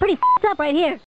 pretty f***ed up right here.